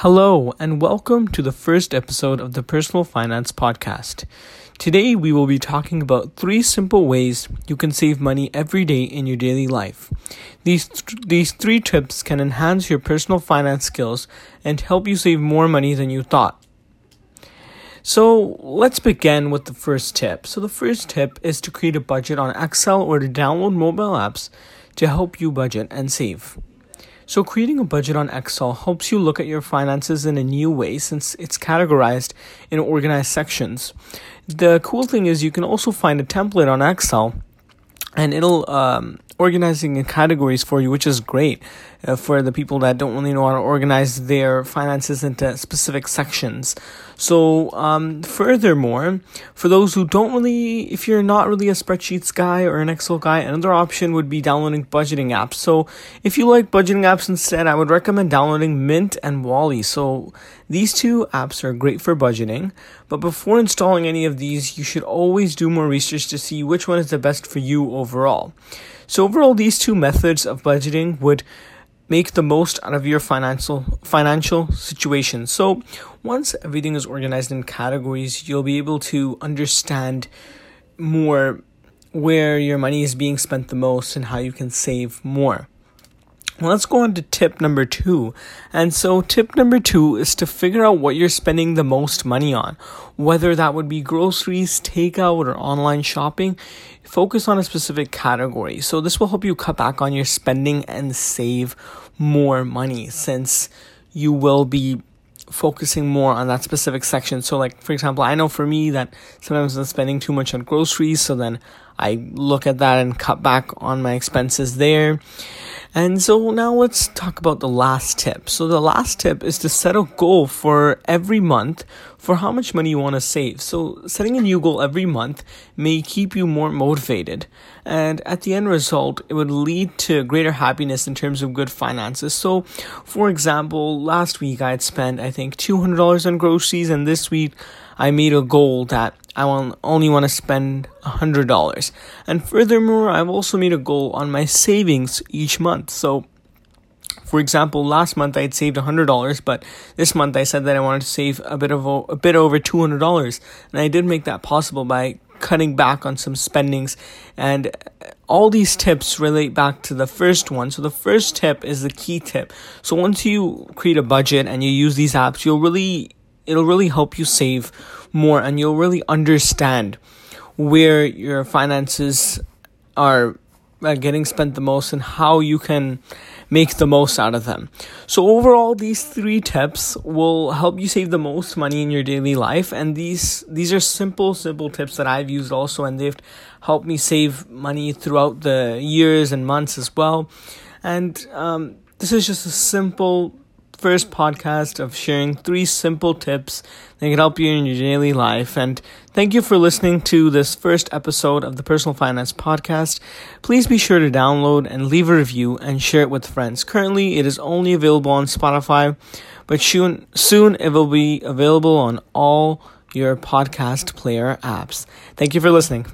Hello, and welcome to the first episode of the Personal Finance Podcast. Today, we will be talking about three simple ways you can save money every day in your daily life. These, th- these three tips can enhance your personal finance skills and help you save more money than you thought. So, let's begin with the first tip. So, the first tip is to create a budget on Excel or to download mobile apps to help you budget and save. So, creating a budget on Excel helps you look at your finances in a new way since it's categorized in organized sections. The cool thing is, you can also find a template on Excel and it'll um, organizing in categories for you, which is great uh, for the people that don't really know how to organize their finances into specific sections. So, um, furthermore, for those who don't really, if you're not really a spreadsheets guy or an Excel guy, another option would be downloading budgeting apps. So, if you like budgeting apps instead, I would recommend downloading Mint and Wally. So, these two apps are great for budgeting, but before installing any of these, you should always do more research to see which one is the best for you overall. So overall, these two methods of budgeting would make the most out of your financial financial situation. So once everything is organized in categories, you'll be able to understand more where your money is being spent the most and how you can save more. Let's go on to tip number two. And so, tip number two is to figure out what you're spending the most money on. Whether that would be groceries, takeout, or online shopping, focus on a specific category. So, this will help you cut back on your spending and save more money since you will be focusing more on that specific section. So, like, for example, I know for me that sometimes I'm spending too much on groceries, so then I look at that and cut back on my expenses there. And so now let's talk about the last tip. So the last tip is to set a goal for every month for how much money you want to save. So setting a new goal every month may keep you more motivated. And at the end result, it would lead to greater happiness in terms of good finances. So for example, last week I had spent I think $200 on groceries and this week I made a goal that I want, only want to spend $100. And furthermore, I've also made a goal on my savings each month. So, for example, last month I had saved $100, but this month I said that I wanted to save a bit of a bit over $200, and I did make that possible by cutting back on some spendings and all these tips relate back to the first one. So the first tip is the key tip. So once you create a budget and you use these apps, you'll really it'll really help you save more and you'll really understand where your finances are uh, getting spent the most and how you can make the most out of them. So overall these three tips will help you save the most money in your daily life and these these are simple simple tips that I've used also and they've helped me save money throughout the years and months as well. And um, this is just a simple first podcast of sharing three simple tips that can help you in your daily life. And thank you for listening to this first episode of the Personal Finance Podcast. Please be sure to download and leave a review and share it with friends. Currently, it is only available on Spotify, but soon, soon it will be available on all your podcast player apps. Thank you for listening.